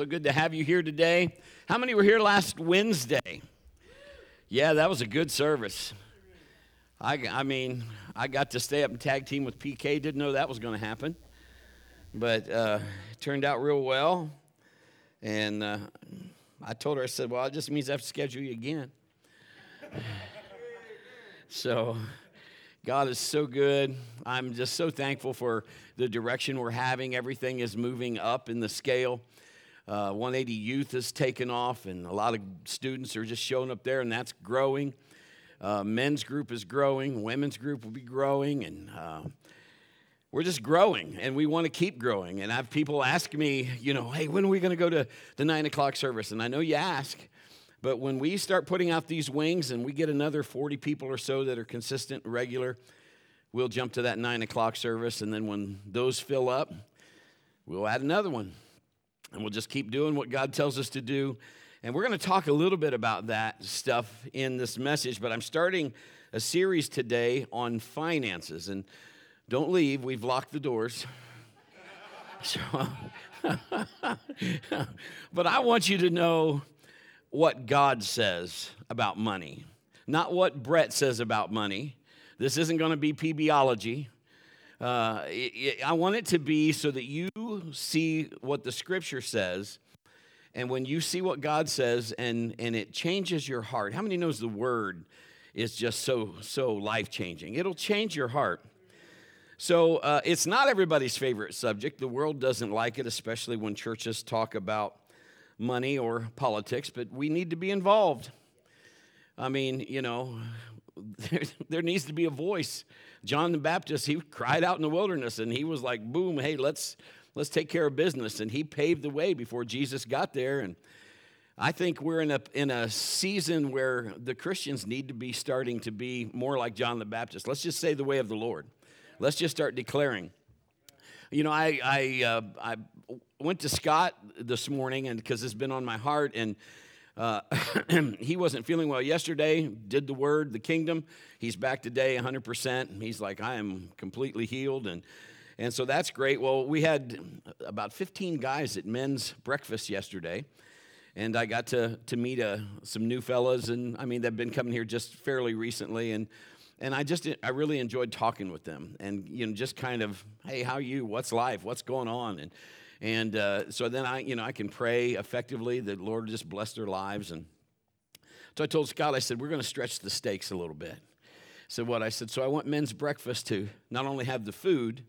So good to have you here today. How many were here last Wednesday? Yeah, that was a good service. I, I mean, I got to stay up and tag team with PK. Didn't know that was going to happen, but uh, it turned out real well. And uh, I told her, I said, "Well, it just means I have to schedule you again." so, God is so good. I'm just so thankful for the direction we're having. Everything is moving up in the scale. Uh, 180 Youth has taken off, and a lot of students are just showing up there, and that's growing. Uh, men's group is growing, women's group will be growing, and uh, we're just growing, and we want to keep growing. And I have people ask me, you know, hey, when are we going to go to the nine o'clock service? And I know you ask, but when we start putting out these wings and we get another 40 people or so that are consistent, regular, we'll jump to that nine o'clock service. And then when those fill up, we'll add another one. And we'll just keep doing what God tells us to do. And we're going to talk a little bit about that stuff in this message, but I'm starting a series today on finances. And don't leave, we've locked the doors. So, but I want you to know what God says about money, not what Brett says about money. This isn't going to be PBology. Uh, I want it to be so that you see what the scripture says. And when you see what God says and, and it changes your heart, how many knows the word is just so, so life changing? It'll change your heart. So uh, it's not everybody's favorite subject. The world doesn't like it, especially when churches talk about money or politics, but we need to be involved. I mean, you know, there, there needs to be a voice John the Baptist, he cried out in the wilderness and he was like, boom, hey, let's let's take care of business. And he paved the way before Jesus got there. And I think we're in a in a season where the Christians need to be starting to be more like John the Baptist. Let's just say the way of the Lord. Let's just start declaring. You know, I I uh, I went to Scott this morning, and because it's been on my heart, and uh, he wasn't feeling well yesterday, did the word, the kingdom. He's back today 100%. He's like, I am completely healed. And, and so that's great. Well, we had about 15 guys at men's breakfast yesterday. And I got to, to meet uh, some new fellas. And I mean, they've been coming here just fairly recently. And, and I just, I really enjoyed talking with them. And, you know, just kind of, hey, how you? What's life? What's going on? And, and uh, so then I, you know, I can pray effectively that Lord just bless their lives. And so I told Scott, I said, we're going to stretch the stakes a little bit. So what I said, so I want men's breakfast to not only have the food,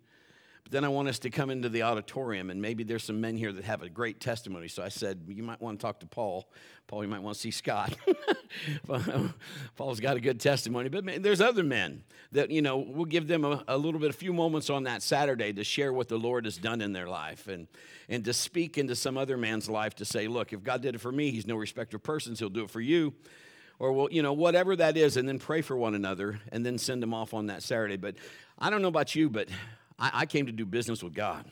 but then I want us to come into the auditorium, and maybe there's some men here that have a great testimony. So I said, you might want to talk to Paul. Paul, you might want to see Scott. Paul's got a good testimony, but there's other men that, you know, we'll give them a, a, little bit, a few moments on that Saturday to share what the Lord has done in their life and, and to speak into some other man's life to say, look, if God did it for me, he's no respecter of persons, he'll do it for you or well, you know, whatever that is, and then pray for one another and then send them off on that Saturday. But I don't know about you, but I, I came to do business with God.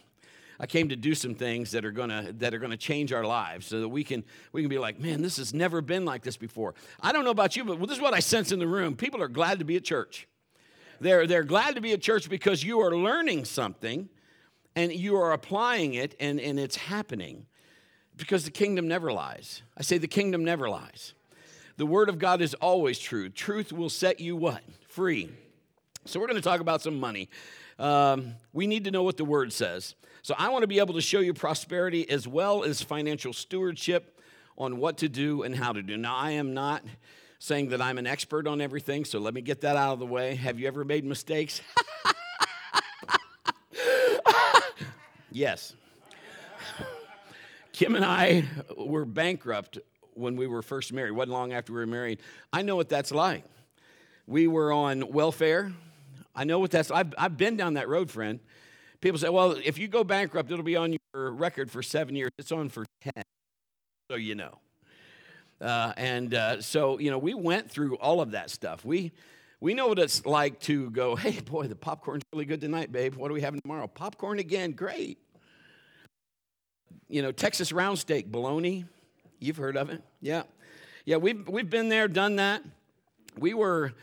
I came to do some things that are gonna that are gonna change our lives so that we can we can be like, man, this has never been like this before. I don't know about you, but this is what I sense in the room. People are glad to be at church. They're they're glad to be at church because you are learning something and you are applying it and, and it's happening. Because the kingdom never lies. I say the kingdom never lies. The word of God is always true. Truth will set you what? Free. So we're going to talk about some money um, we need to know what the word says. So I want to be able to show you prosperity as well as financial stewardship on what to do and how to do. Now, I am not saying that I'm an expert on everything, so let me get that out of the way. Have you ever made mistakes? yes. Kim and I were bankrupt when we were first married. wasn't long after we were married. I know what that's like. We were on welfare. I know what that's. I've, I've been down that road, friend. People say, well, if you go bankrupt, it'll be on your record for seven years. It's on for 10, so you know. Uh, and uh, so, you know, we went through all of that stuff. We, we know what it's like to go, hey, boy, the popcorn's really good tonight, babe. What are we having tomorrow? Popcorn again, great. You know, Texas round steak, bologna. You've heard of it? Yeah. Yeah, we've, we've been there, done that. We were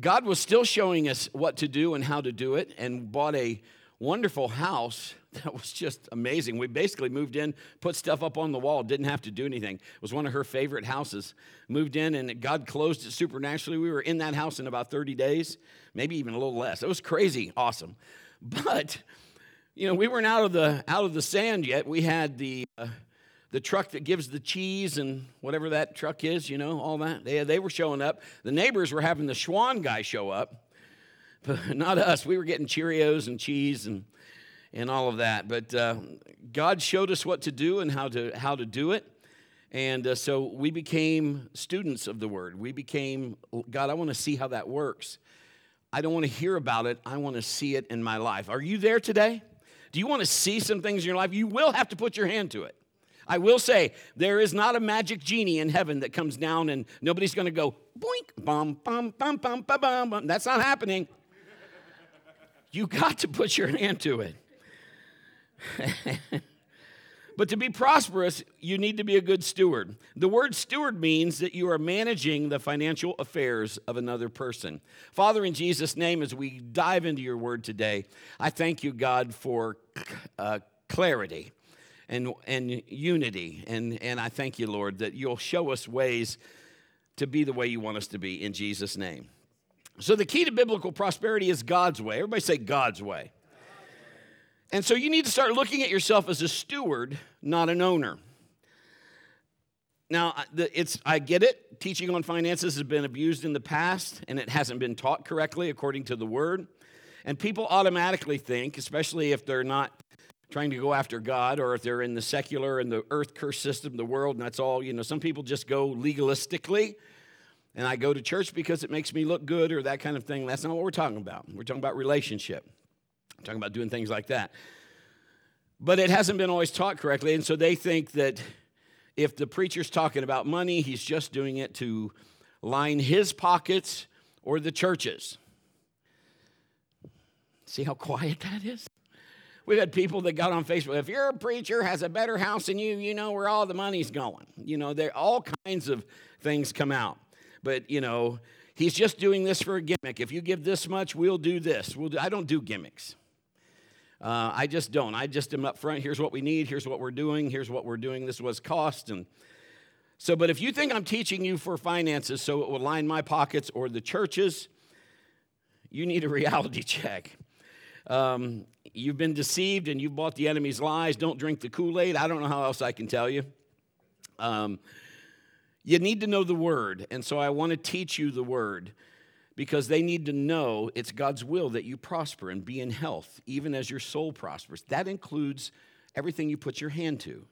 God was still showing us what to do and how to do it, and bought a wonderful house that was just amazing. We basically moved in, put stuff up on the wall, didn't have to do anything. It was one of her favorite houses. Moved in, and God closed it supernaturally. We were in that house in about 30 days, maybe even a little less. It was crazy awesome. But, you know, we weren't out of the, out of the sand yet. We had the, uh, the truck that gives the cheese and whatever that truck is, you know, all that. They, they were showing up. The neighbors were having the Schwan guy show up but not us. We were getting Cheerios and cheese and and all of that. But uh, God showed us what to do and how to how to do it. And uh, so we became students of the word. We became, God, I want to see how that works. I don't want to hear about it. I want to see it in my life. Are you there today? Do you want to see some things in your life? You will have to put your hand to it. I will say, there is not a magic genie in heaven that comes down and nobody's going to go boink, bum, bum, bum, bum, bum, bum. That's not happening. You got to put your hand to it. but to be prosperous, you need to be a good steward. The word steward means that you are managing the financial affairs of another person. Father, in Jesus' name, as we dive into your word today, I thank you, God, for uh, clarity and, and unity. And, and I thank you, Lord, that you'll show us ways to be the way you want us to be in Jesus' name. So, the key to biblical prosperity is God's way. Everybody say God's way. And so, you need to start looking at yourself as a steward, not an owner. Now, it's, I get it. Teaching on finances has been abused in the past, and it hasn't been taught correctly according to the word. And people automatically think, especially if they're not trying to go after God or if they're in the secular and the earth curse system, the world, and that's all, you know, some people just go legalistically and I go to church because it makes me look good or that kind of thing. That's not what we're talking about. We're talking about relationship. We're talking about doing things like that. But it hasn't been always taught correctly, and so they think that if the preacher's talking about money, he's just doing it to line his pockets or the church's. See how quiet that is? We've had people that got on Facebook. If your preacher has a better house than you, you know where all the money's going. You know, there all kinds of things come out but you know, he's just doing this for a gimmick. If you give this much, we'll do this. We'll do, I don't do gimmicks. Uh, I just don't. I just am up front. Here's what we need. Here's what we're doing. Here's what we're doing. This was cost. And so, but if you think I'm teaching you for finances so it will line my pockets or the churches, you need a reality check. Um, you've been deceived and you've bought the enemy's lies. Don't drink the Kool Aid. I don't know how else I can tell you. Um, you need to know the word. And so I want to teach you the word because they need to know it's God's will that you prosper and be in health, even as your soul prospers. That includes everything you put your hand to,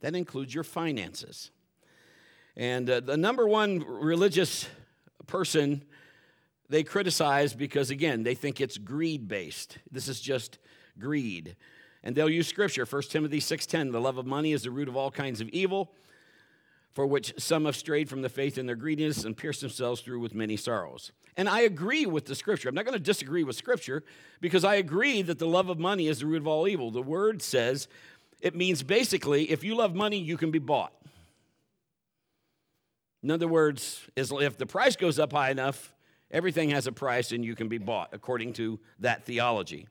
that includes your finances. And uh, the number one religious person they criticize because, again, they think it's greed based. This is just greed. And they'll use scripture, 1 Timothy 6:10, the love of money is the root of all kinds of evil for which some have strayed from the faith in their greediness and pierced themselves through with many sorrows. And I agree with the scripture. I'm not going to disagree with scripture because I agree that the love of money is the root of all evil. The word says it means basically if you love money, you can be bought. In other words, if the price goes up high enough, everything has a price and you can be bought according to that theology.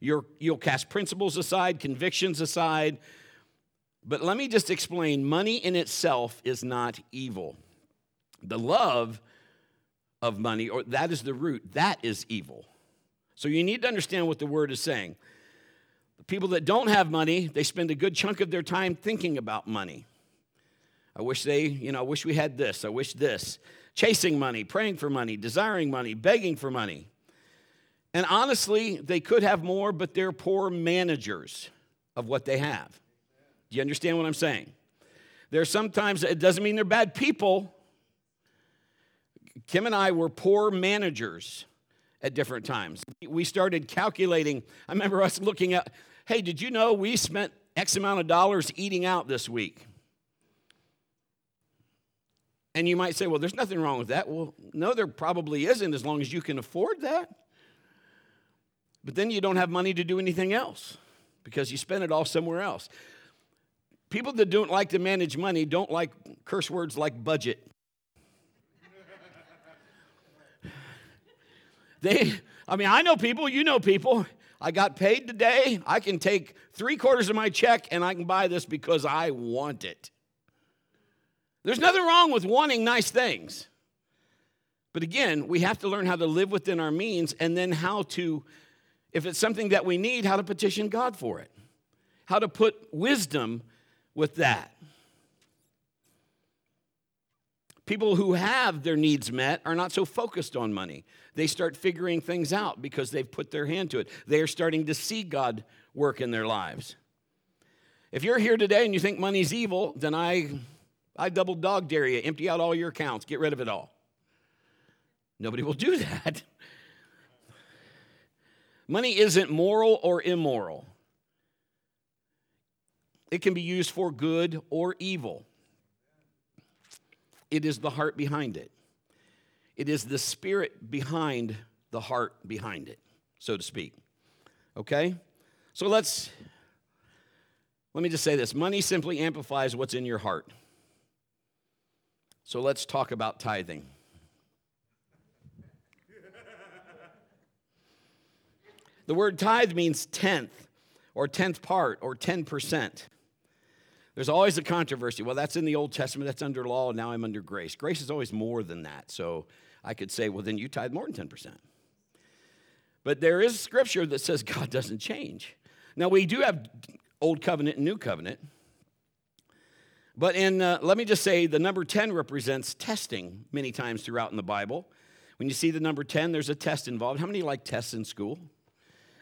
you will cast principles aside, convictions aside, but let me just explain money in itself is not evil. The love of money, or that is the root, that is evil. So you need to understand what the word is saying. The people that don't have money, they spend a good chunk of their time thinking about money. I wish they, you know, I wish we had this, I wish this. Chasing money, praying for money, desiring money, begging for money. And honestly, they could have more, but they're poor managers of what they have. Do you understand what I'm saying? There are sometimes, it doesn't mean they're bad people. Kim and I were poor managers at different times. We started calculating. I remember us looking at, hey, did you know we spent X amount of dollars eating out this week? And you might say, well, there's nothing wrong with that. Well, no, there probably isn't as long as you can afford that. But then you don't have money to do anything else because you spend it all somewhere else. People that don't like to manage money don't like curse words like budget. they, I mean, I know people, you know people. I got paid today. I can take three quarters of my check and I can buy this because I want it. There's nothing wrong with wanting nice things. But again, we have to learn how to live within our means and then how to, if it's something that we need, how to petition God for it, how to put wisdom with that. People who have their needs met are not so focused on money. They start figuring things out because they've put their hand to it. They are starting to see God work in their lives. If you're here today and you think money's evil, then I, I double dog dare you. Empty out all your accounts, get rid of it all. Nobody will do that. Money isn't moral or immoral, it can be used for good or evil. It is the heart behind it. It is the spirit behind the heart behind it, so to speak. Okay? So let's let me just say this. Money simply amplifies what's in your heart. So let's talk about tithing. The word tithe means tenth or tenth part or 10%. There's always a controversy. Well, that's in the Old Testament, that's under law, and now I'm under grace. Grace is always more than that. So I could say, well, then you tithe more than 10%. But there is scripture that says God doesn't change. Now, we do have Old Covenant and New Covenant. But in, uh, let me just say, the number 10 represents testing many times throughout in the Bible. When you see the number 10, there's a test involved. How many like tests in school?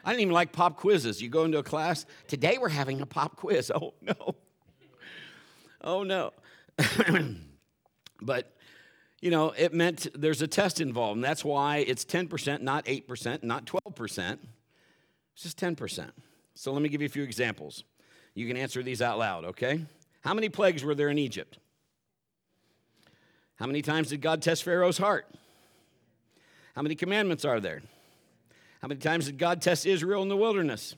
I didn't even like pop quizzes. You go into a class, today we're having a pop quiz. Oh, no. Oh, no. but, you know, it meant there's a test involved, and that's why it's 10%, not 8%, not 12%. It's just 10%. So let me give you a few examples. You can answer these out loud, okay? How many plagues were there in Egypt? How many times did God test Pharaoh's heart? How many commandments are there? How many times did God test Israel in the wilderness?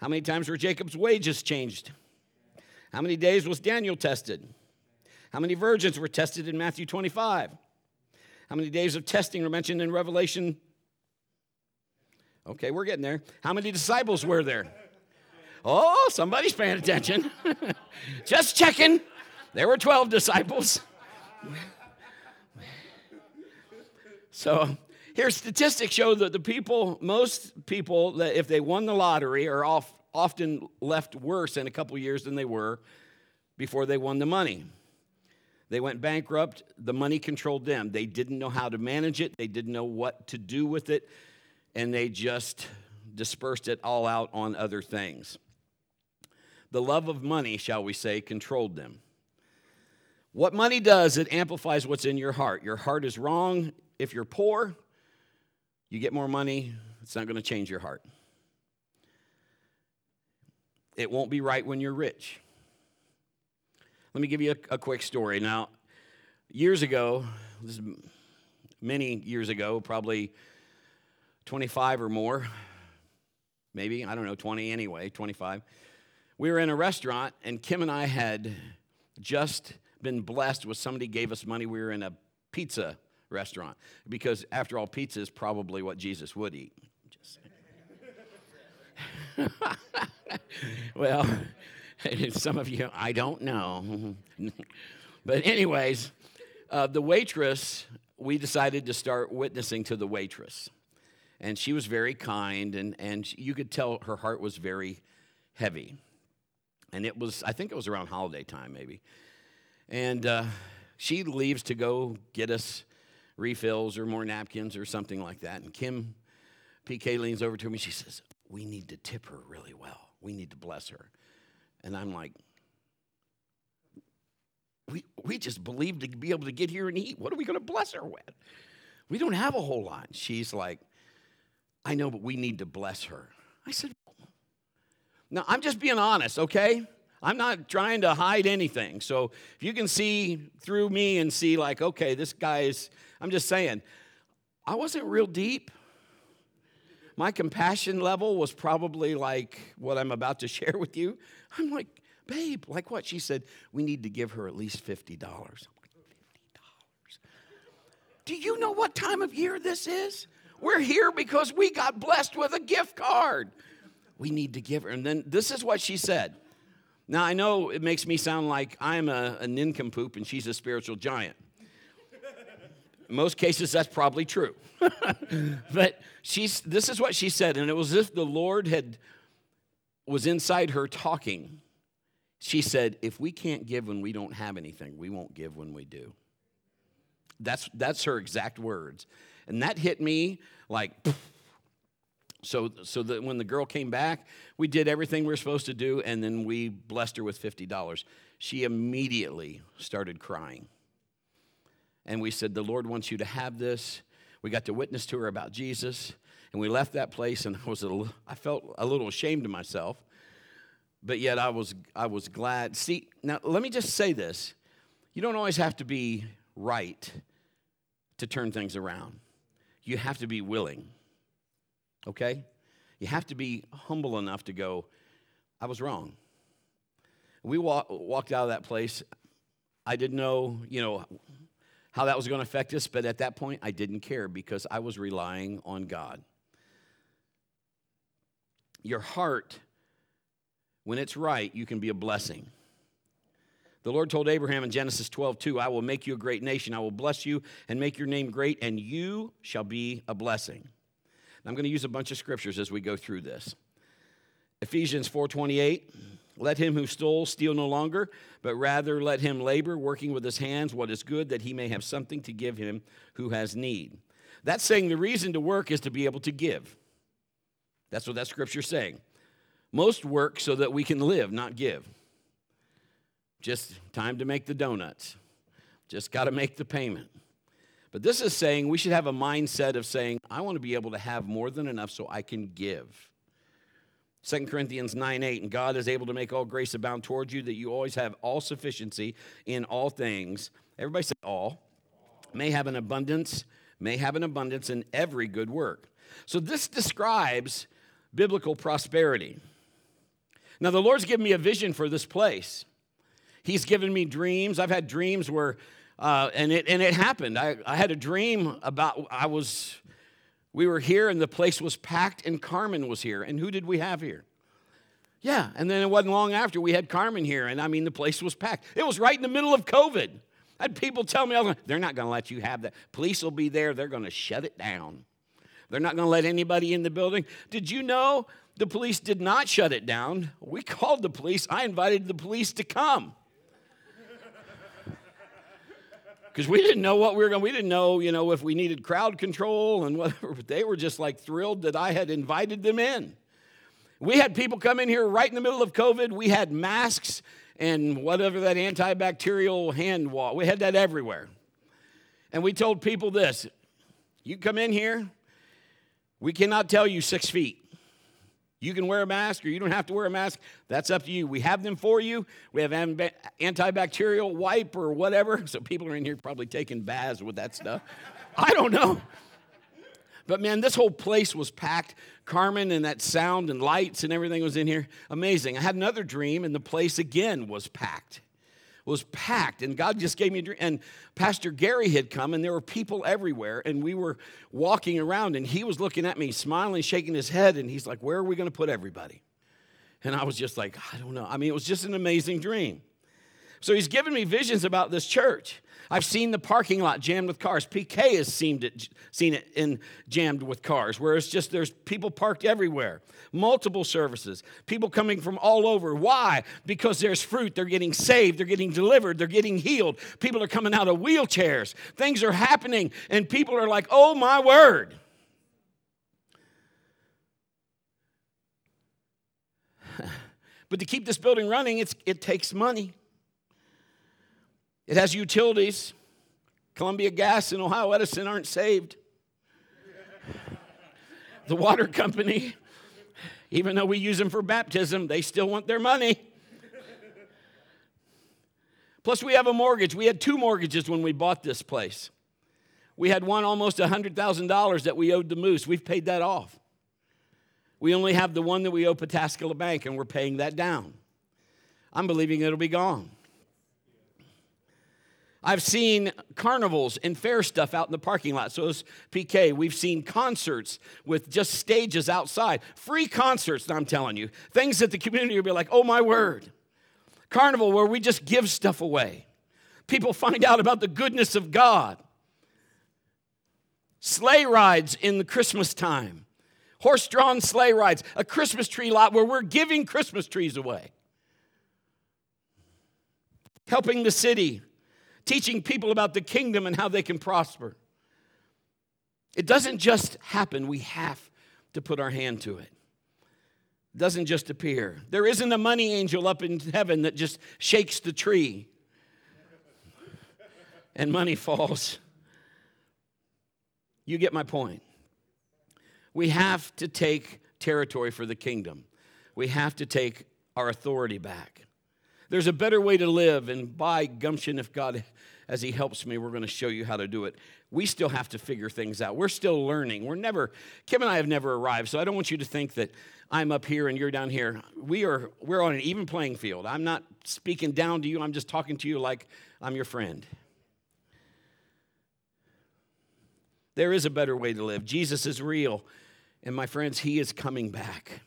How many times were Jacob's wages changed? How many days was Daniel tested? How many virgins were tested in Matthew 25? How many days of testing are mentioned in Revelation? Okay, we're getting there. How many disciples were there? Oh, somebody's paying attention. Just checking. There were 12 disciples. so here, statistics show that the people, most people, that if they won the lottery, are off, often left worse in a couple years than they were before they won the money. They went bankrupt. The money controlled them. They didn't know how to manage it, they didn't know what to do with it, and they just dispersed it all out on other things. The love of money, shall we say, controlled them. What money does, it amplifies what's in your heart. Your heart is wrong if you're poor, you get more money, it's not going to change your heart. It won't be right when you're rich. Let me give you a, a quick story. Now, years ago, this is many years ago, probably 25 or more, maybe, I don't know, 20 anyway, 25. We were in a restaurant, and Kim and I had just been blessed with somebody gave us money. We were in a pizza restaurant because, after all, pizza is probably what Jesus would eat. well, some of you, I don't know. but, anyways, uh, the waitress, we decided to start witnessing to the waitress. And she was very kind, and, and you could tell her heart was very heavy. And it was, I think it was around holiday time, maybe. And uh, she leaves to go get us refills or more napkins or something like that. And Kim PK leans over to me. She says, We need to tip her really well. We need to bless her. And I'm like, we, we just believe to be able to get here and eat. What are we going to bless her with? We don't have a whole lot. She's like, I know, but we need to bless her. I said, Now, I'm just being honest, okay? I'm not trying to hide anything. So if you can see through me and see, like, okay, this guy's, I'm just saying, I wasn't real deep. My compassion level was probably like what I'm about to share with you. I'm like, babe, like what? She said, we need to give her at least $50. I'm like, $50? Do you know what time of year this is? We're here because we got blessed with a gift card. We need to give her. And then this is what she said. Now, I know it makes me sound like I'm a, a nincompoop and she's a spiritual giant. In most cases, that's probably true. but she's, this is what she said, and it was as if the Lord had was inside her talking. She said, If we can't give when we don't have anything, we won't give when we do. That's, that's her exact words. And that hit me like, so, so that when the girl came back, we did everything we were supposed to do, and then we blessed her with $50. She immediately started crying. And we said, The Lord wants you to have this. We got to witness to her about Jesus, and we left that place, and I, was a, I felt a little ashamed of myself, but yet I was, I was glad. See, now let me just say this you don't always have to be right to turn things around you have to be willing, okay? You have to be humble enough to go, I was wrong. We walk, walked out of that place. I didn't know, you know, how that was going to affect us, but at that point, I didn't care because I was relying on God. Your heart, when it's right, you can be a blessing. The Lord told Abraham in Genesis 12, 2, I will make you a great nation. I will bless you and make your name great, and you shall be a blessing. I'm going to use a bunch of scriptures as we go through this. Ephesians 4:28, let him who stole steal no longer, but rather let him labor, working with his hands what is good, that he may have something to give him who has need. That's saying the reason to work is to be able to give. That's what that scripture's saying. Most work so that we can live, not give. Just time to make the donuts. Just got to make the payment. But this is saying we should have a mindset of saying, I want to be able to have more than enough so I can give. 2 Corinthians 9 8, and God is able to make all grace abound towards you, that you always have all sufficiency in all things. Everybody say all. May have an abundance, may have an abundance in every good work. So this describes biblical prosperity. Now, the Lord's given me a vision for this place. He's given me dreams. I've had dreams where, uh, and, it, and it happened. I, I had a dream about, I was, we were here and the place was packed and Carmen was here. And who did we have here? Yeah, and then it wasn't long after we had Carmen here, and I mean, the place was packed. It was right in the middle of COVID. I had people tell me, they're not going to let you have that. Police will be there, they're going to shut it down. They're not going to let anybody in the building. Did you know the police did not shut it down? We called the police. I invited the police to come. Because we didn't know what we were going. We didn't know, you know, if we needed crowd control and whatever. But they were just like thrilled that I had invited them in. We had people come in here right in the middle of COVID. We had masks and whatever that antibacterial hand wash. We had that everywhere. And we told people this: you come in here, we cannot tell you six feet. You can wear a mask or you don't have to wear a mask. That's up to you. We have them for you. We have antibacterial wipe or whatever. So people are in here probably taking baths with that stuff. I don't know. But man, this whole place was packed. Carmen and that sound and lights and everything was in here. Amazing. I had another dream and the place again was packed was packed and God just gave me a dream. And Pastor Gary had come and there were people everywhere and we were walking around and he was looking at me, smiling, shaking his head, and he's like, Where are we going to put everybody? And I was just like, I don't know. I mean, it was just an amazing dream. So he's given me visions about this church. I've seen the parking lot jammed with cars. PK has seen it, seen it in jammed with cars, where it's just there's people parked everywhere. Multiple services, people coming from all over. Why? Because there's fruit. They're getting saved. They're getting delivered. They're getting healed. People are coming out of wheelchairs. Things are happening, and people are like, "Oh my word!" but to keep this building running, it's, it takes money. It has utilities. Columbia Gas and Ohio Edison aren't saved. the water company, even though we use them for baptism, they still want their money. Plus, we have a mortgage. We had two mortgages when we bought this place. We had one almost $100,000 that we owed the Moose. We've paid that off. We only have the one that we owe Pataskala Bank, and we're paying that down. I'm believing it'll be gone. I've seen carnivals and fair stuff out in the parking lot. So it's PK. We've seen concerts with just stages outside. Free concerts, I'm telling you. Things that the community will be like, oh my word. Carnival where we just give stuff away. People find out about the goodness of God. Sleigh rides in the Christmas time. Horse drawn sleigh rides. A Christmas tree lot where we're giving Christmas trees away. Helping the city teaching people about the kingdom and how they can prosper. It doesn't just happen, we have to put our hand to it. It doesn't just appear. There isn't a money angel up in heaven that just shakes the tree and money falls. You get my point. We have to take territory for the kingdom. We have to take our authority back. There's a better way to live, and by gumption, if God, as He helps me, we're going to show you how to do it. We still have to figure things out. We're still learning. We're never, Kim and I have never arrived, so I don't want you to think that I'm up here and you're down here. We are, we're on an even playing field. I'm not speaking down to you, I'm just talking to you like I'm your friend. There is a better way to live. Jesus is real, and my friends, He is coming back.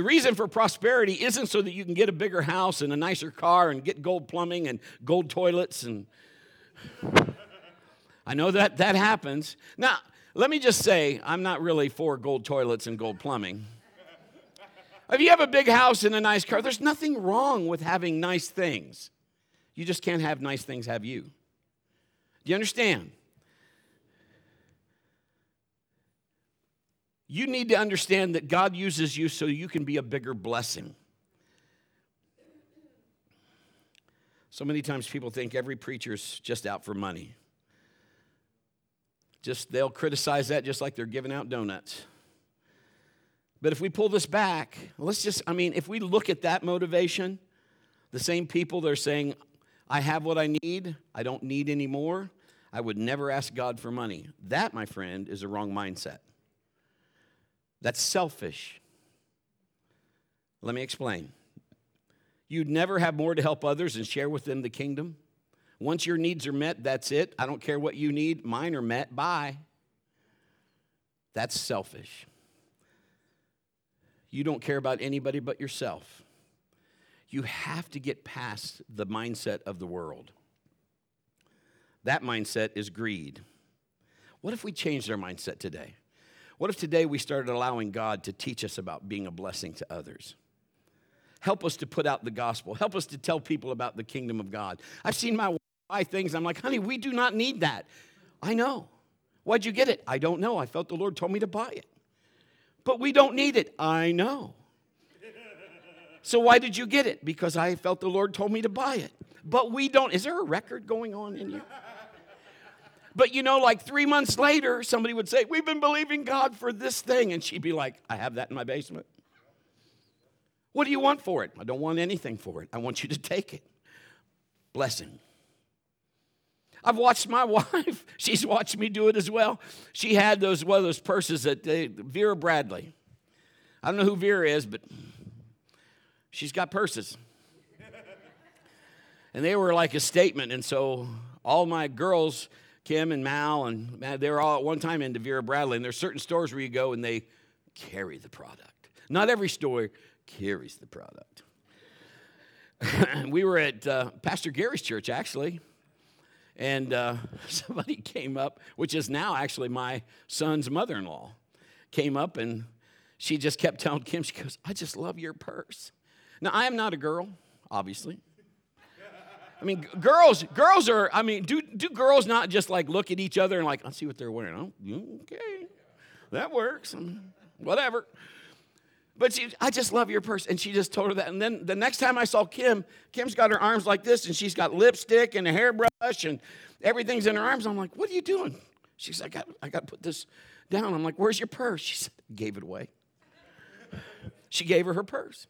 The reason for prosperity isn't so that you can get a bigger house and a nicer car and get gold plumbing and gold toilets and I know that that happens. Now, let me just say, I'm not really for gold toilets and gold plumbing. If you have a big house and a nice car, there's nothing wrong with having nice things. You just can't have nice things have you. Do you understand? You need to understand that God uses you so you can be a bigger blessing. So many times people think every preacher's just out for money. Just they'll criticize that just like they're giving out donuts. But if we pull this back, let's just, I mean, if we look at that motivation, the same people they're saying, I have what I need, I don't need any more, I would never ask God for money. That, my friend, is a wrong mindset. That's selfish. Let me explain. You'd never have more to help others and share with them the kingdom. Once your needs are met, that's it. I don't care what you need. Mine are met. Bye. That's selfish. You don't care about anybody but yourself. You have to get past the mindset of the world. That mindset is greed. What if we changed our mindset today? What if today we started allowing God to teach us about being a blessing to others? Help us to put out the gospel. Help us to tell people about the kingdom of God. I've seen my wife things. I'm like, honey, we do not need that. I know. Why'd you get it? I don't know. I felt the Lord told me to buy it. But we don't need it. I know. So why did you get it? Because I felt the Lord told me to buy it. But we don't. Is there a record going on in you? But you know, like three months later, somebody would say, We've been believing God for this thing. And she'd be like, I have that in my basement. What do you want for it? I don't want anything for it. I want you to take it. Blessing. I've watched my wife, she's watched me do it as well. She had those one of those purses that uh, Vera Bradley. I don't know who Vera is, but she's got purses. and they were like a statement. And so all my girls Kim and Mal, and they were all at one time into Vera Bradley. And there's certain stores where you go and they carry the product. Not every store carries the product. we were at uh, Pastor Gary's church, actually, and uh, somebody came up, which is now actually my son's mother in law, came up and she just kept telling Kim, she goes, I just love your purse. Now, I am not a girl, obviously. I mean, girls, girls are, I mean, do, do girls not just like look at each other and like, I'll see what they're wearing? Oh, okay, that works, mm, whatever. But she, I just love your purse. And she just told her that. And then the next time I saw Kim, Kim's got her arms like this and she's got lipstick and a hairbrush and everything's in her arms. I'm like, what are you doing? She's like, I got, I got to put this down. I'm like, where's your purse? She said, gave it away. she gave her her purse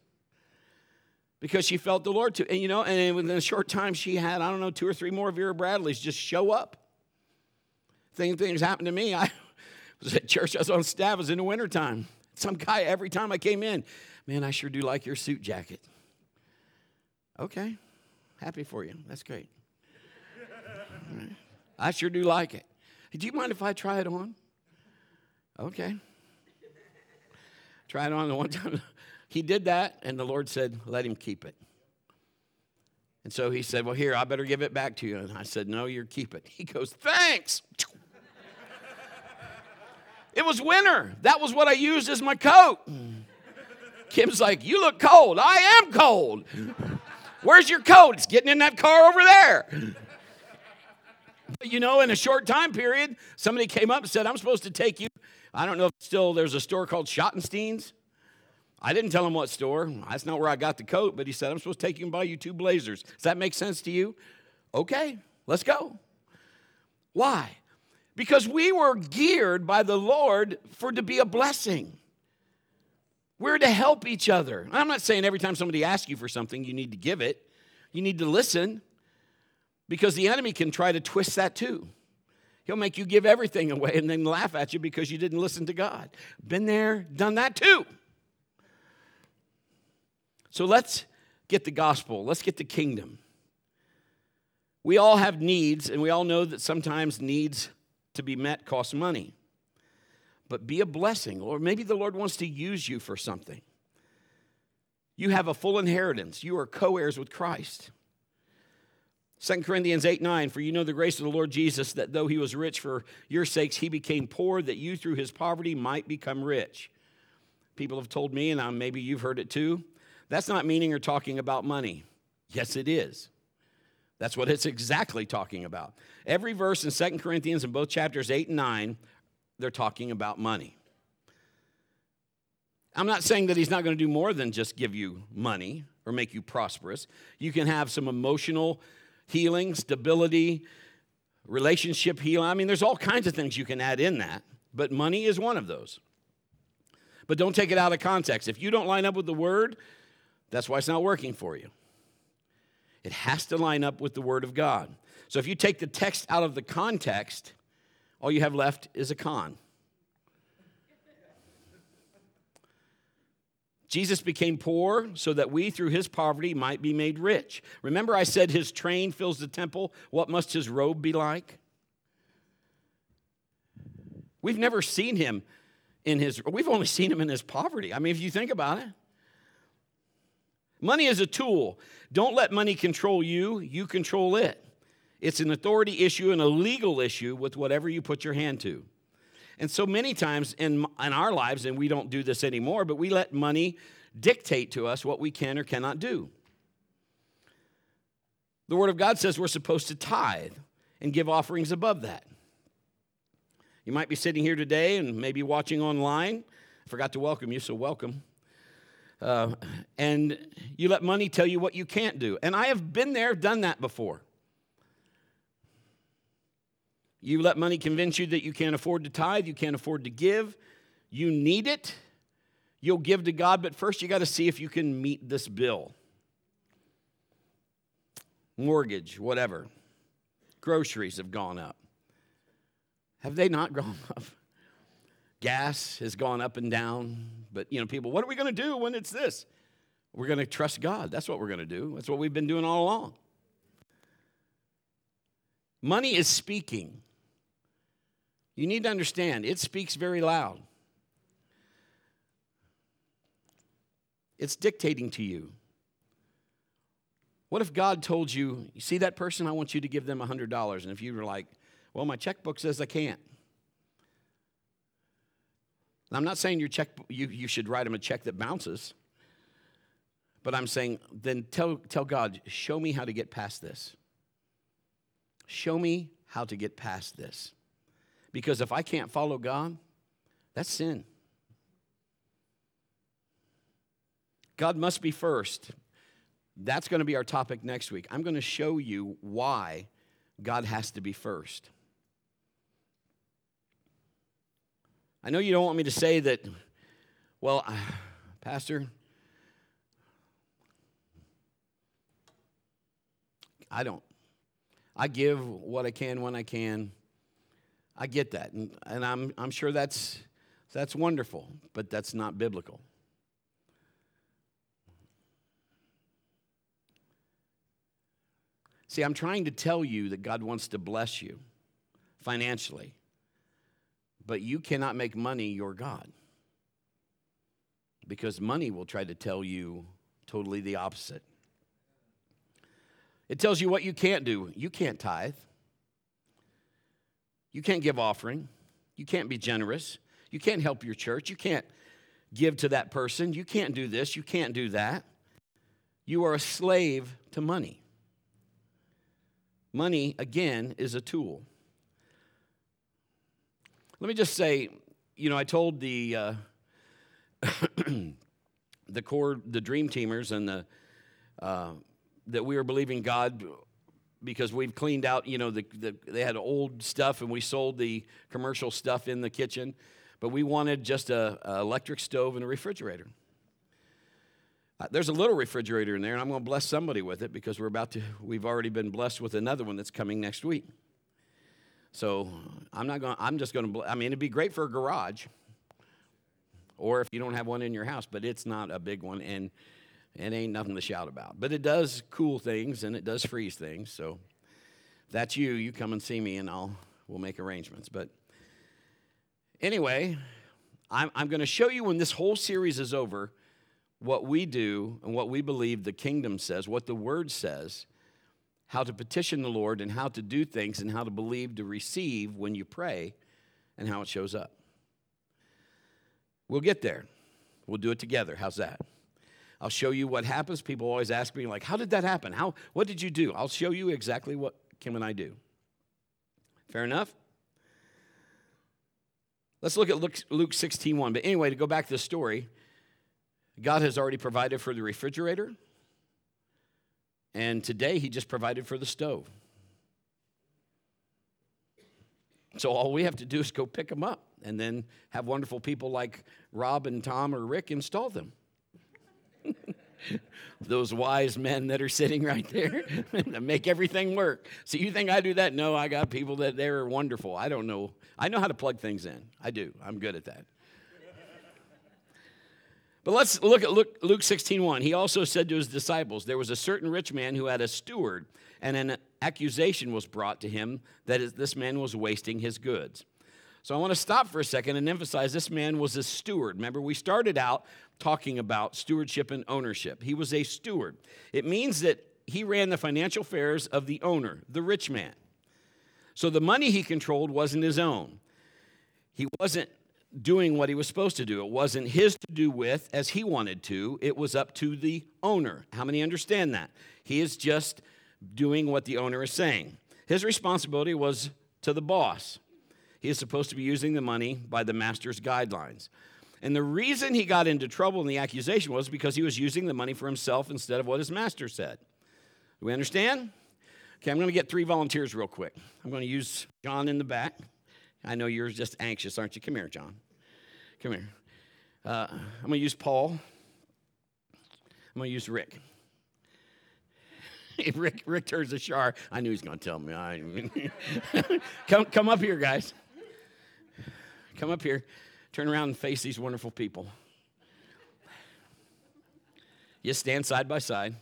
because she felt the Lord to. And you know, and within a short time, she had, I don't know, two or three more Vera Bradleys just show up. Same things happened to me. I was at church, I was on staff, it was in the wintertime. Some guy, every time I came in, man, I sure do like your suit jacket. Okay. Happy for you. That's great. I sure do like it. Do you mind if I try it on? Okay. Try it on the one time. He did that, and the Lord said, Let him keep it. And so he said, Well, here, I better give it back to you. And I said, No, you keep it. He goes, Thanks. it was winter. That was what I used as my coat. Kim's like, You look cold. I am cold. Where's your coat? It's getting in that car over there. But you know, in a short time period, somebody came up and said, I'm supposed to take you. I don't know if still there's a store called Schottenstein's. I didn't tell him what store. That's not where I got the coat, but he said, I'm supposed to take you and buy you two blazers. Does that make sense to you? Okay, let's go. Why? Because we were geared by the Lord for to be a blessing. We're to help each other. I'm not saying every time somebody asks you for something, you need to give it. You need to listen because the enemy can try to twist that too. He'll make you give everything away and then laugh at you because you didn't listen to God. Been there, done that too. So let's get the gospel, let's get the kingdom. We all have needs, and we all know that sometimes needs to be met cost money. But be a blessing, or maybe the Lord wants to use you for something. You have a full inheritance, you are co heirs with Christ. 2 Corinthians 8 9, for you know the grace of the Lord Jesus, that though he was rich for your sakes, he became poor, that you through his poverty might become rich. People have told me, and maybe you've heard it too, that's not meaning or talking about money. Yes, it is. That's what it's exactly talking about. Every verse in 2 Corinthians in both chapters 8 and 9, they're talking about money. I'm not saying that he's not going to do more than just give you money or make you prosperous. You can have some emotional healing, stability, relationship healing. I mean, there's all kinds of things you can add in that, but money is one of those. But don't take it out of context. If you don't line up with the word, that's why it's not working for you. It has to line up with the word of God. So if you take the text out of the context, all you have left is a con. Jesus became poor so that we, through his poverty, might be made rich. Remember, I said his train fills the temple. What must his robe be like? We've never seen him in his, we've only seen him in his poverty. I mean, if you think about it, money is a tool. Don't let money control you, you control it. It's an authority issue and a legal issue with whatever you put your hand to. And so many times in, in our lives, and we don't do this anymore, but we let money dictate to us what we can or cannot do. The Word of God says we're supposed to tithe and give offerings above that. You might be sitting here today and maybe watching online. I forgot to welcome you, so welcome. Uh, and you let money tell you what you can't do. And I have been there, done that before. You let money convince you that you can't afford to tithe, you can't afford to give, you need it. You'll give to God, but first you got to see if you can meet this bill. Mortgage, whatever. Groceries have gone up. Have they not gone up? Gas has gone up and down. But, you know, people, what are we going to do when it's this? We're going to trust God. That's what we're going to do. That's what we've been doing all along. Money is speaking. You need to understand, it speaks very loud. It's dictating to you. What if God told you, you see that person, I want you to give them $100. And if you were like, well, my checkbook says I can't. I'm not saying your check, you, you should write him a check that bounces, but I'm saying then tell, tell God, show me how to get past this. Show me how to get past this. Because if I can't follow God, that's sin. God must be first. That's going to be our topic next week. I'm going to show you why God has to be first. I know you don't want me to say that, well, uh, Pastor, I don't. I give what I can when I can. I get that. And, and I'm, I'm sure that's, that's wonderful, but that's not biblical. See, I'm trying to tell you that God wants to bless you financially, but you cannot make money your God because money will try to tell you totally the opposite. It tells you what you can't do. You can't tithe. You can't give offering. You can't be generous. You can't help your church. You can't give to that person. You can't do this. You can't do that. You are a slave to money. Money, again, is a tool. Let me just say, you know, I told the uh, the core, the dream teamers, and the uh, that we were believing God because we've cleaned out, you know, the, the, they had old stuff and we sold the commercial stuff in the kitchen, but we wanted just a, a electric stove and a refrigerator. Uh, there's a little refrigerator in there, and I'm going to bless somebody with it because we're about to. We've already been blessed with another one that's coming next week. So I'm not going. I'm just going to. I mean, it'd be great for a garage, or if you don't have one in your house, but it's not a big one, and it ain't nothing to shout about. But it does cool things and it does freeze things. So if that's you, you come and see me and I'll we'll make arrangements. But anyway, I'm, I'm going to show you when this whole series is over what we do and what we believe the kingdom says, what the word says, how to petition the Lord and how to do things and how to believe to receive when you pray and how it shows up. We'll get there. We'll do it together. How's that? I'll show you what happens. People always ask me, like, how did that happen? How, what did you do? I'll show you exactly what Kim and I do. Fair enough? Let's look at Luke, Luke 16 1. But anyway, to go back to the story, God has already provided for the refrigerator, and today He just provided for the stove. So all we have to do is go pick them up and then have wonderful people like Rob and Tom or Rick install them. Those wise men that are sitting right there that make everything work. So you think I do that? No, I got people that they're wonderful. I don't know. I know how to plug things in. I do. I'm good at that. But let's look at Luke, Luke 16 1. He also said to his disciples, There was a certain rich man who had a steward, and an accusation was brought to him that this man was wasting his goods. So I want to stop for a second and emphasize this man was a steward. Remember, we started out talking about stewardship and ownership. He was a steward. It means that he ran the financial affairs of the owner, the rich man. So the money he controlled wasn't his own. He wasn't doing what he was supposed to do. It wasn't his to do with as he wanted to, it was up to the owner. How many understand that? He is just doing what the owner is saying. His responsibility was to the boss. He is supposed to be using the money by the master's guidelines. And the reason he got into trouble in the accusation was because he was using the money for himself instead of what his master said. Do we understand? Okay, I'm going to get three volunteers real quick. I'm going to use John in the back. I know you're just anxious, aren't you? Come here, John. Come here. Uh, I'm going to use Paul. I'm going to use Rick. Rick, Rick turns the Shar. I knew he was going to tell me. I, come, come up here, guys. Come up here, turn around and face these wonderful people. You stand side by side.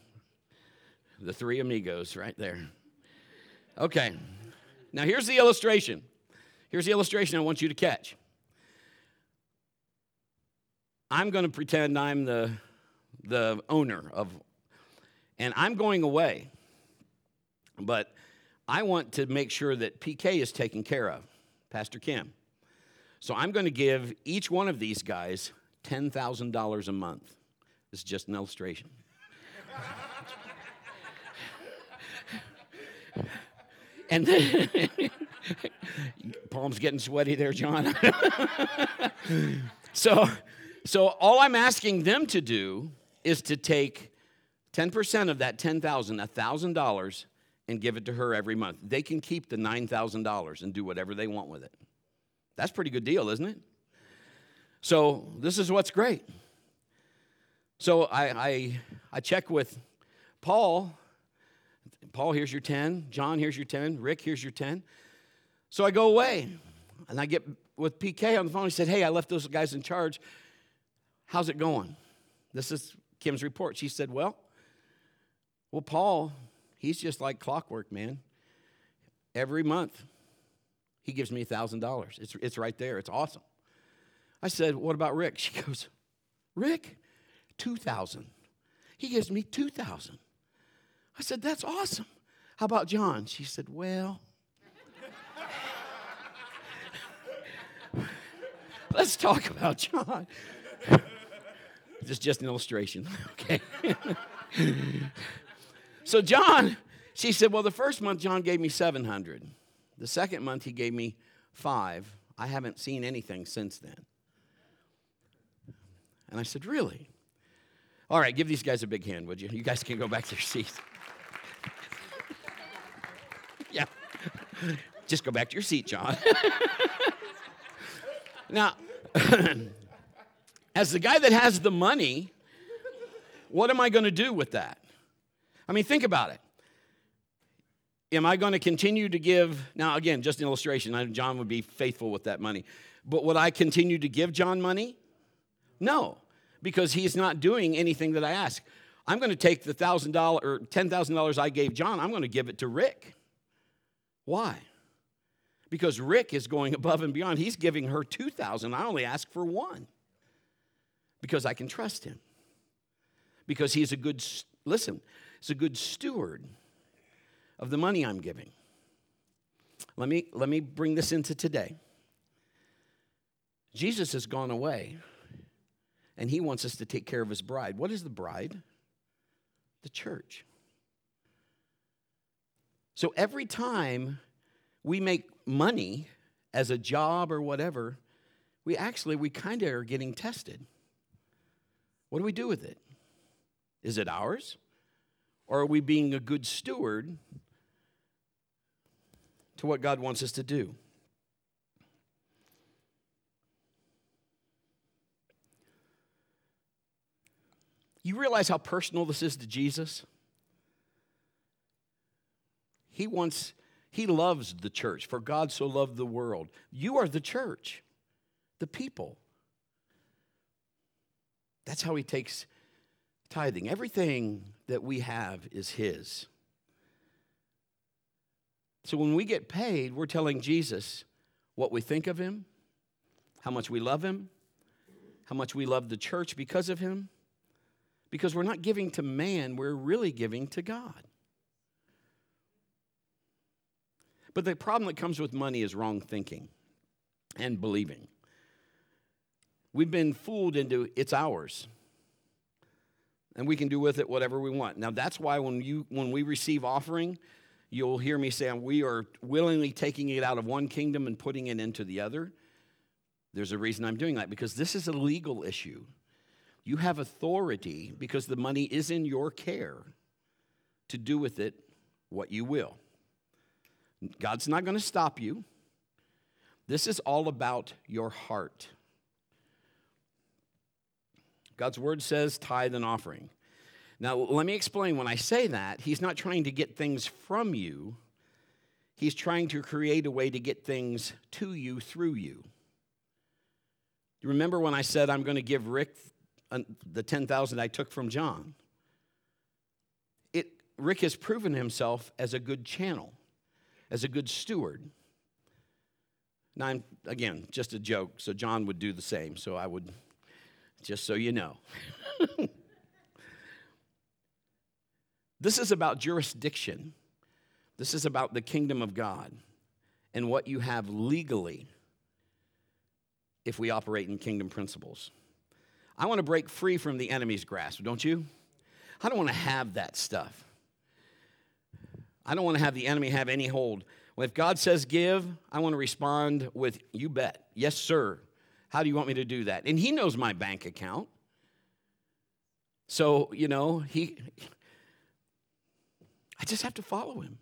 The three amigos right there. Okay. Now here's the illustration. Here's the illustration I want you to catch. I'm going to pretend I'm the, the owner of, and I'm going away. But I want to make sure that PK is taken care of, Pastor Kim. So I'm going to give each one of these guys $10,000 a month. This is just an illustration. And then, palms getting sweaty there, John. so, so all I'm asking them to do is to take 10% of that 10,000, $1,000 and give it to her every month. They can keep the $9,000 and do whatever they want with it. That's pretty good deal, isn't it? So this is what's great. So I, I, I check with Paul. Paul, here's your 10. John, here's your 10. Rick, here's your 10. So I go away and I get with PK on the phone. He said, Hey, I left those guys in charge. How's it going? This is Kim's report. She said, Well, well, Paul, he's just like clockwork, man. Every month, he gives me $1,000. It's, it's right there. It's awesome. I said, What about Rick? She goes, Rick, 2000 He gives me 2000 I said, That's awesome. How about John? She said, Well, let's talk about John. This is just an illustration, okay? so, John, she said, Well, the first month, John gave me 700. The second month, he gave me five. I haven't seen anything since then. And I said, Really? All right, give these guys a big hand, would you? You guys can go back to your seats. yeah. Just go back to your seat, John. now, as the guy that has the money, what am I going to do with that? I mean, think about it. Am I going to continue to give? Now, again, just an illustration. John would be faithful with that money. But would I continue to give John money? No, because he's not doing anything that I ask. I'm going to take the thousand dollar or ten thousand dollars I gave John. I'm going to give it to Rick. Why? Because Rick is going above and beyond. He's giving her two thousand. I only ask for one because I can trust him. Because he's a good listen. He's a good steward of the money I'm giving. Let me let me bring this into today. Jesus has gone away and he wants us to take care of his bride. What is the bride? The church. So every time we make money as a job or whatever, we actually we kind of are getting tested. What do we do with it? Is it ours? Or are we being a good steward to what God wants us to do? You realize how personal this is to Jesus? He wants, he loves the church, for God so loved the world. You are the church, the people. That's how he takes tithing. Everything that we have is his. So when we get paid, we're telling Jesus what we think of him, how much we love him, how much we love the church because of him because we're not giving to man, we're really giving to God. But the problem that comes with money is wrong thinking and believing. We've been fooled into it's ours. And we can do with it whatever we want. Now that's why when you when we receive offering, you'll hear me say we are willingly taking it out of one kingdom and putting it into the other. There's a reason I'm doing that because this is a legal issue. You have authority because the money is in your care to do with it what you will. God's not going to stop you. This is all about your heart. God's word says tithe and offering. Now, let me explain when I say that, he's not trying to get things from you, he's trying to create a way to get things to you through you. Remember when I said I'm going to give Rick the 10,000 I took from John. It, Rick has proven himself as a good channel, as a good steward. Now, I'm, again, just a joke, so John would do the same, so I would, just so you know. this is about jurisdiction. This is about the kingdom of God and what you have legally if we operate in kingdom principles. I want to break free from the enemy's grasp, don't you? I don't want to have that stuff. I don't want to have the enemy have any hold. Well, if God says give, I want to respond with, you bet. Yes, sir. How do you want me to do that? And he knows my bank account. So, you know, he, I just have to follow him.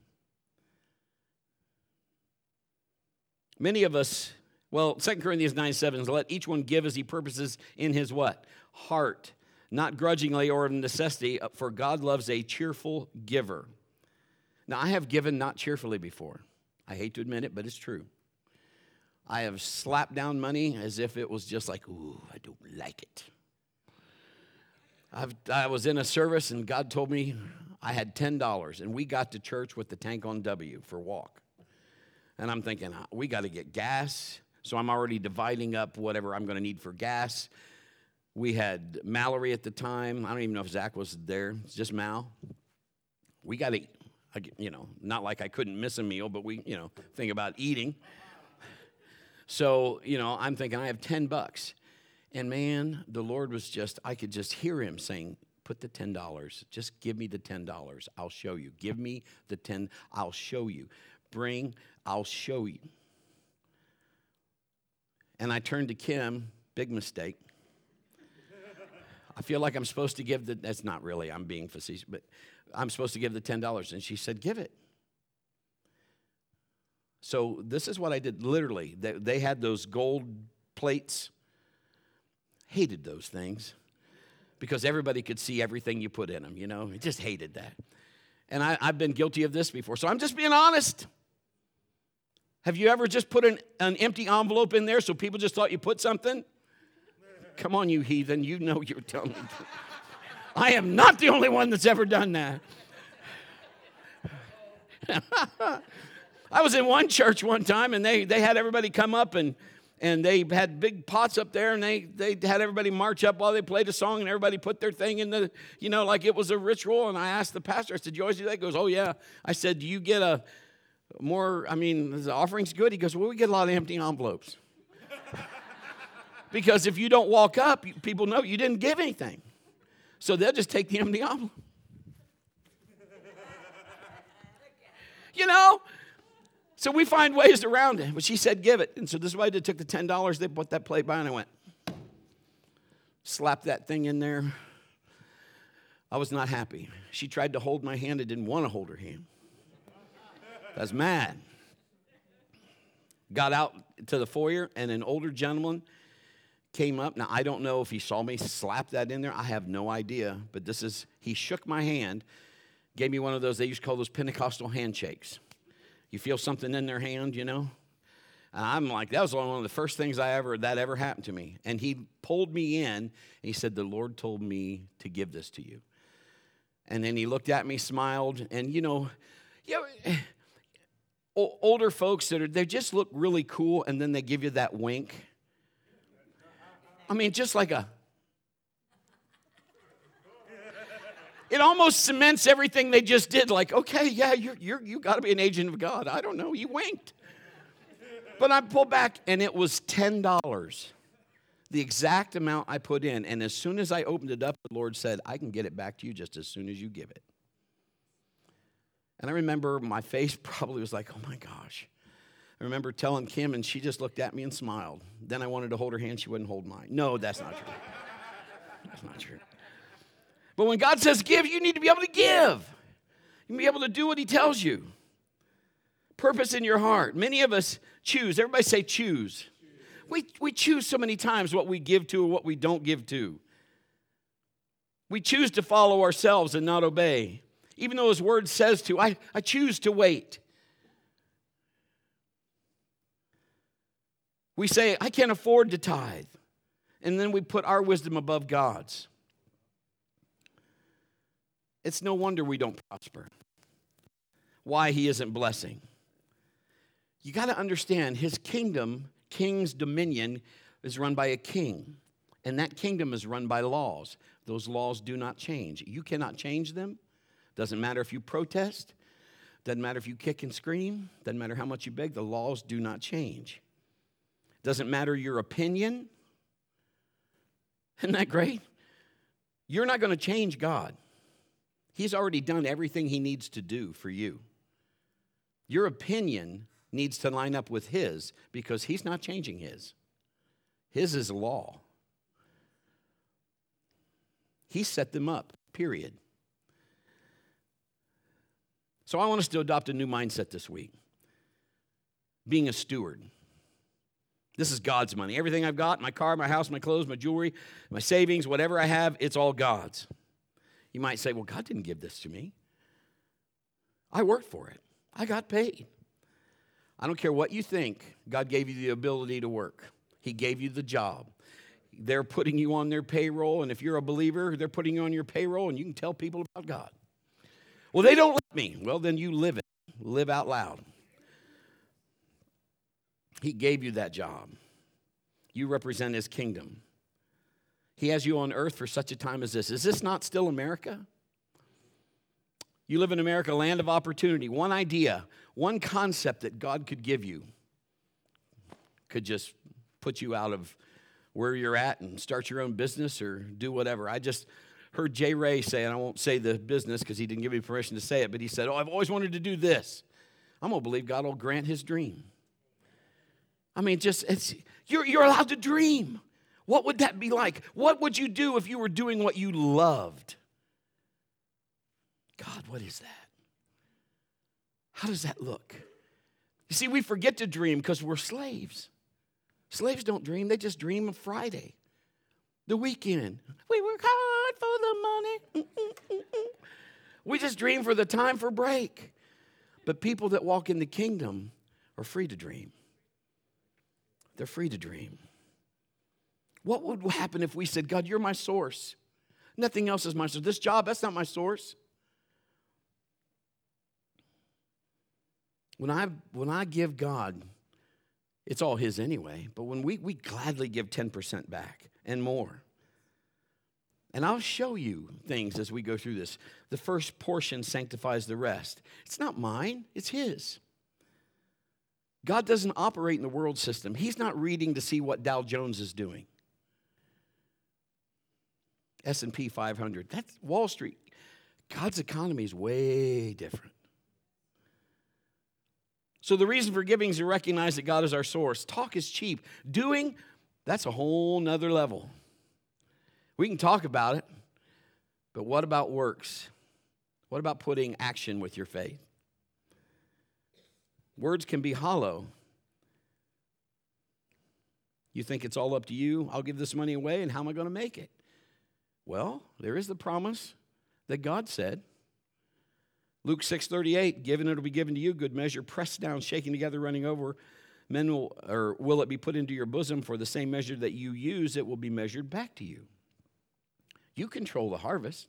Many of us well, 2 Corinthians 9 7 is let each one give as he purposes in his what? Heart, not grudgingly or of necessity, for God loves a cheerful giver. Now, I have given not cheerfully before. I hate to admit it, but it's true. I have slapped down money as if it was just like, ooh, I don't like it. I've, I was in a service and God told me, I had $10, and we got to church with the tank on W for walk. And I'm thinking, uh, we got to get gas. So I'm already dividing up whatever I'm going to need for gas. We had Mallory at the time. I don't even know if Zach was there. It's just Mal. We got to, you know, not like I couldn't miss a meal, but we, you know, think about eating. So, you know, I'm thinking I have 10 bucks. And man, the Lord was just, I could just hear him saying, put the $10. Just give me the $10. I'll show you. Give me the 10. I'll show you. Bring, I'll show you. And I turned to Kim, big mistake. I feel like I'm supposed to give the, that's not really, I'm being facetious, but I'm supposed to give the $10. And she said, give it. So this is what I did literally. They, they had those gold plates. Hated those things because everybody could see everything you put in them, you know? I just hated that. And I, have been guilty of this before. So I'm just being honest. Have you ever just put an, an empty envelope in there so people just thought you put something? Come on, you heathen. You know you're telling. I am not the only one that's ever done that. I was in one church one time and they, they had everybody come up and, and they had big pots up there and they, they had everybody march up while they played a song and everybody put their thing in the, you know, like it was a ritual. And I asked the pastor, I said, you always do that? He goes, oh yeah. I said, do you get a more, I mean, the offering's good? He goes, well, we get a lot of empty envelopes. because if you don't walk up, people know you didn't give anything. So they'll just take the empty envelope. you know, so we find ways around it. But she said, give it. And so this is what I. Took the $10, they put that plate by, and I went, slapped that thing in there. I was not happy. She tried to hold my hand. I didn't want to hold her hand. I was mad. Got out to the foyer, and an older gentleman came up. Now, I don't know if he saw me slap that in there. I have no idea. But this is, he shook my hand, gave me one of those, they used to call those Pentecostal handshakes. You feel something in their hand, you know? And I'm like, that was one of the first things I ever, that ever happened to me. And he pulled me in and he said, The Lord told me to give this to you. And then he looked at me, smiled, and you know, you know eh, older folks that are, they just look really cool and then they give you that wink. I mean, just like a, it almost cements everything they just did. Like, okay, yeah, you're, you're, you got to be an agent of God. I don't know. You winked. But I pulled back and it was $10, the exact amount I put in. And as soon as I opened it up, the Lord said, I can get it back to you just as soon as you give it. And I remember my face probably was like, oh my gosh. I remember telling Kim, and she just looked at me and smiled. Then I wanted to hold her hand, she wouldn't hold mine. No, that's not true. That's not true. But when God says give, you need to be able to give. You need to be able to do what He tells you. Purpose in your heart. Many of us choose. Everybody say choose. We, we choose so many times what we give to and what we don't give to. We choose to follow ourselves and not obey. Even though His Word says to, I, I choose to wait. We say, I can't afford to tithe. And then we put our wisdom above God's. It's no wonder we don't prosper. Why He isn't blessing. You got to understand His kingdom, king's dominion, is run by a king. And that kingdom is run by laws. Those laws do not change. You cannot change them. Doesn't matter if you protest, doesn't matter if you kick and scream, doesn't matter how much you beg, the laws do not change. Doesn't matter your opinion. Isn't that great? You're not going to change God. He's already done everything he needs to do for you. Your opinion needs to line up with his because he's not changing his. His is law. He set them up, period. So I want us to adopt a new mindset this week being a steward. This is God's money. Everything I've got my car, my house, my clothes, my jewelry, my savings, whatever I have, it's all God's. You might say, well, God didn't give this to me. I worked for it, I got paid. I don't care what you think, God gave you the ability to work, He gave you the job. They're putting you on their payroll, and if you're a believer, they're putting you on your payroll, and you can tell people about God. Well, they don't let me. Well, then you live it. Live out loud. He gave you that job. You represent his kingdom. He has you on earth for such a time as this. Is this not still America? You live in America, land of opportunity. One idea, one concept that God could give you could just put you out of where you're at and start your own business or do whatever. I just heard Jay Ray say, and I won't say the business because he didn't give me permission to say it, but he said, Oh, I've always wanted to do this. I'm going to believe God will grant his dream. I mean, just, it's, you're, you're allowed to dream. What would that be like? What would you do if you were doing what you loved? God, what is that? How does that look? You see, we forget to dream because we're slaves. Slaves don't dream, they just dream of Friday, the weekend. We work hard for the money. Mm, mm, mm, we just dream for the time for break. But people that walk in the kingdom are free to dream. They're free to dream. What would happen if we said, God, you're my source? Nothing else is my source. This job, that's not my source. When I, when I give God, it's all His anyway, but when we, we gladly give 10% back and more. And I'll show you things as we go through this. The first portion sanctifies the rest. It's not mine, it's His. God doesn't operate in the world system. He's not reading to see what Dow Jones is doing. S&P 500. That's Wall Street. God's economy is way different. So the reason for giving is to recognize that God is our source. Talk is cheap. Doing, that's a whole nother level. We can talk about it, but what about works? What about putting action with your faith? Words can be hollow. You think it's all up to you? I'll give this money away, and how am I going to make it? Well, there is the promise that God said. Luke 6:38, given it'll be given to you, good measure, pressed down, shaking together, running over. Men will, or will it be put into your bosom for the same measure that you use, it will be measured back to you. You control the harvest.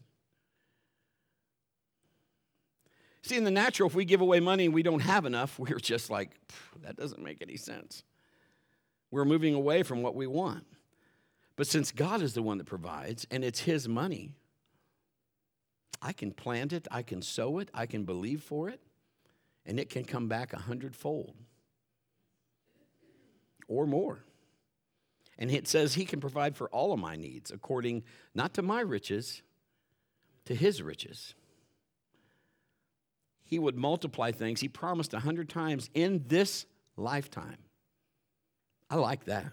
See, in the natural, if we give away money and we don't have enough, we're just like, that doesn't make any sense. We're moving away from what we want. But since God is the one that provides and it's His money, I can plant it, I can sow it, I can believe for it, and it can come back a hundredfold or more. And it says he can provide for all of my needs according not to my riches, to his riches. He would multiply things. He promised a hundred times in this lifetime. I like that.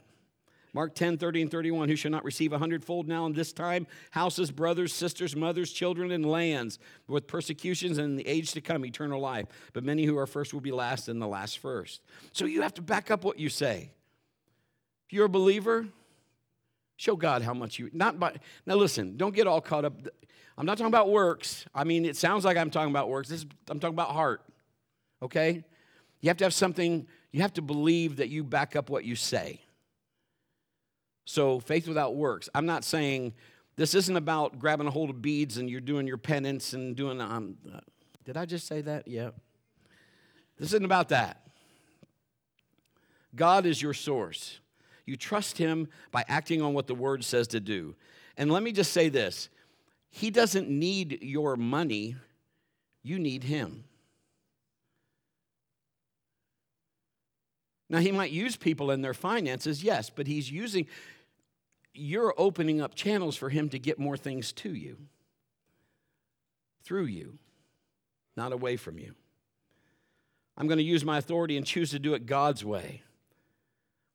Mark 10, 30 and 31, who shall not receive a hundredfold now in this time, houses, brothers, sisters, mothers, children, and lands, with persecutions and in the age to come, eternal life. But many who are first will be last, and the last first. So you have to back up what you say. If you're a believer, show God how much you, not by, now listen, don't get all caught up. I'm not talking about works. I mean, it sounds like I'm talking about works. This, I'm talking about heart, okay? You have to have something, you have to believe that you back up what you say. So, faith without works. I'm not saying this isn't about grabbing a hold of beads and you're doing your penance and doing. Um, did I just say that? Yeah. This isn't about that. God is your source. You trust Him by acting on what the Word says to do. And let me just say this He doesn't need your money, you need Him. Now, He might use people in their finances, yes, but He's using, you're opening up channels for him to get more things to you, through you, not away from you. I'm going to use my authority and choose to do it God's way.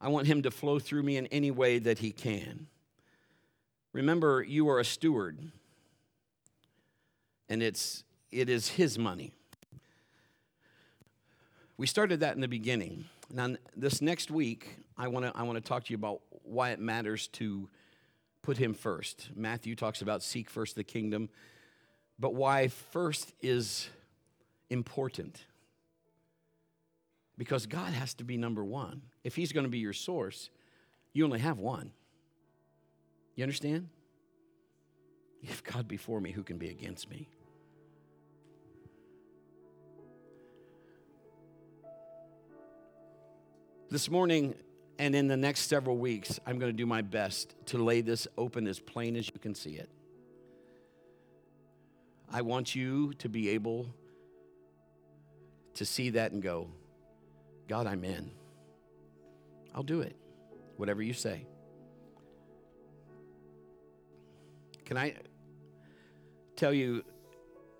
I want him to flow through me in any way that he can. Remember, you are a steward, and it's, it is his money. We started that in the beginning. Now, this next week, I want to I want to talk to you about why it matters to put him first. Matthew talks about seek first the kingdom, but why first is important. Because God has to be number one. If He's going to be your source, you only have one. You understand? If God be for me, who can be against me? This morning and in the next several weeks, I'm going to do my best to lay this open as plain as you can see it. I want you to be able to see that and go, God, I'm in. I'll do it, whatever you say. Can I tell you,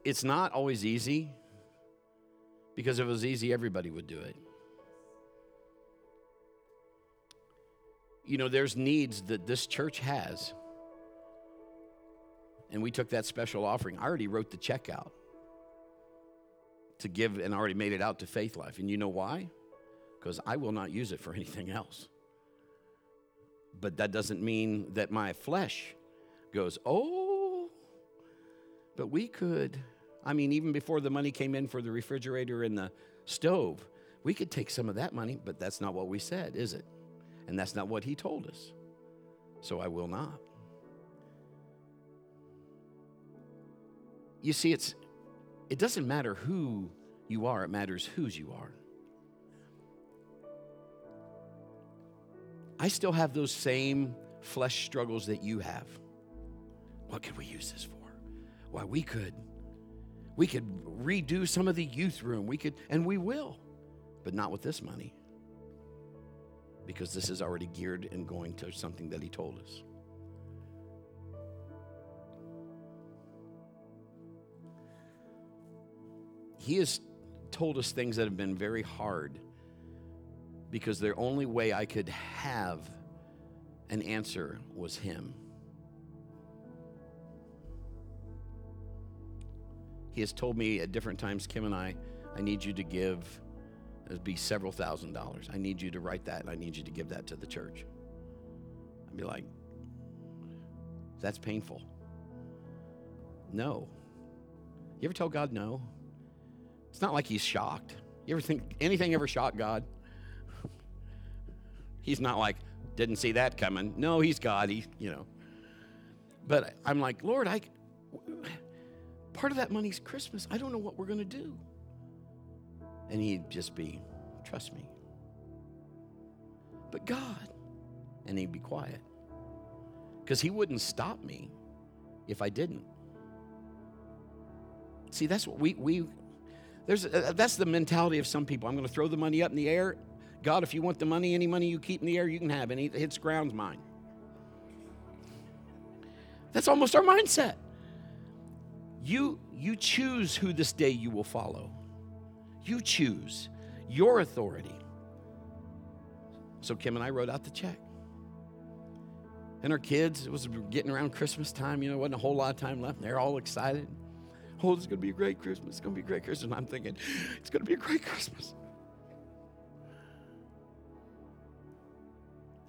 it's not always easy because if it was easy, everybody would do it. You know, there's needs that this church has. And we took that special offering. I already wrote the check out to give and already made it out to Faith Life. And you know why? Because I will not use it for anything else. But that doesn't mean that my flesh goes, oh, but we could. I mean, even before the money came in for the refrigerator and the stove, we could take some of that money, but that's not what we said, is it? And that's not what he told us. So I will not. You see, it's it doesn't matter who you are, it matters whose you are. I still have those same flesh struggles that you have. What could we use this for? Why, we could. We could redo some of the youth room. We could, and we will, but not with this money. Because this is already geared and going to something that he told us. He has told us things that have been very hard because the only way I could have an answer was Him. He has told me at different times, Kim and I, I need you to give, it'd be several thousand dollars. I need you to write that and I need you to give that to the church. I'd be like, that's painful. No. You ever tell God no? It's not like he's shocked. You ever think anything ever shocked God? He's not like, didn't see that coming. No, he's God. He, you know. But I'm like, Lord, I part of that money's Christmas. I don't know what we're going to do. And he'd just be, trust me. But God. And he'd be quiet. Because he wouldn't stop me if I didn't. See, that's what we, we there's, uh, that's the mentality of some people. I'm going to throw the money up in the air. God, if you want the money, any money you keep in the air, you can have. Any that hits ground's mine. That's almost our mindset. You, you choose who this day you will follow. You choose your authority. So Kim and I wrote out the check. And our kids, it was getting around Christmas time, you know, wasn't a whole lot of time left. They're all excited. Oh, it's going to be a great Christmas. It's going to be a great Christmas. And I'm thinking, it's going to be a great Christmas.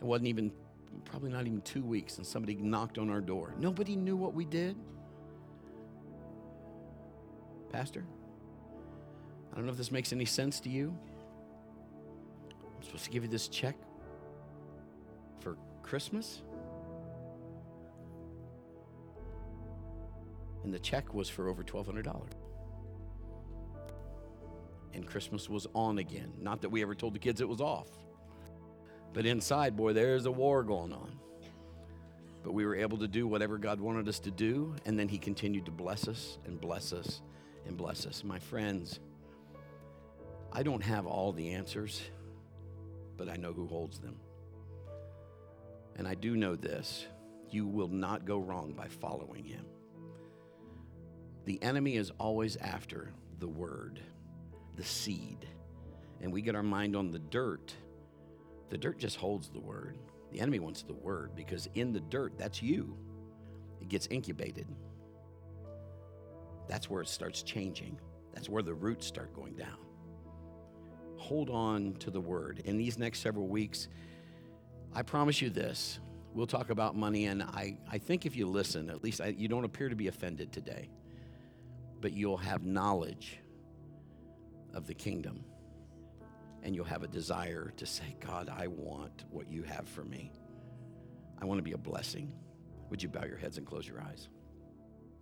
It wasn't even, probably not even two weeks, and somebody knocked on our door. Nobody knew what we did. Pastor, I don't know if this makes any sense to you. I'm supposed to give you this check for Christmas. And the check was for over $1,200. And Christmas was on again. Not that we ever told the kids it was off. But inside, boy, there's a war going on. But we were able to do whatever God wanted us to do. And then He continued to bless us and bless us and bless us. My friends, I don't have all the answers, but I know who holds them. And I do know this you will not go wrong by following Him. The enemy is always after the word, the seed. And we get our mind on the dirt. The dirt just holds the word. The enemy wants the word because in the dirt, that's you. It gets incubated. That's where it starts changing. That's where the roots start going down. Hold on to the word. In these next several weeks, I promise you this. We'll talk about money, and I, I think if you listen, at least I, you don't appear to be offended today but you'll have knowledge of the kingdom. And you'll have a desire to say, God, I want what you have for me. I want to be a blessing. Would you bow your heads and close your eyes?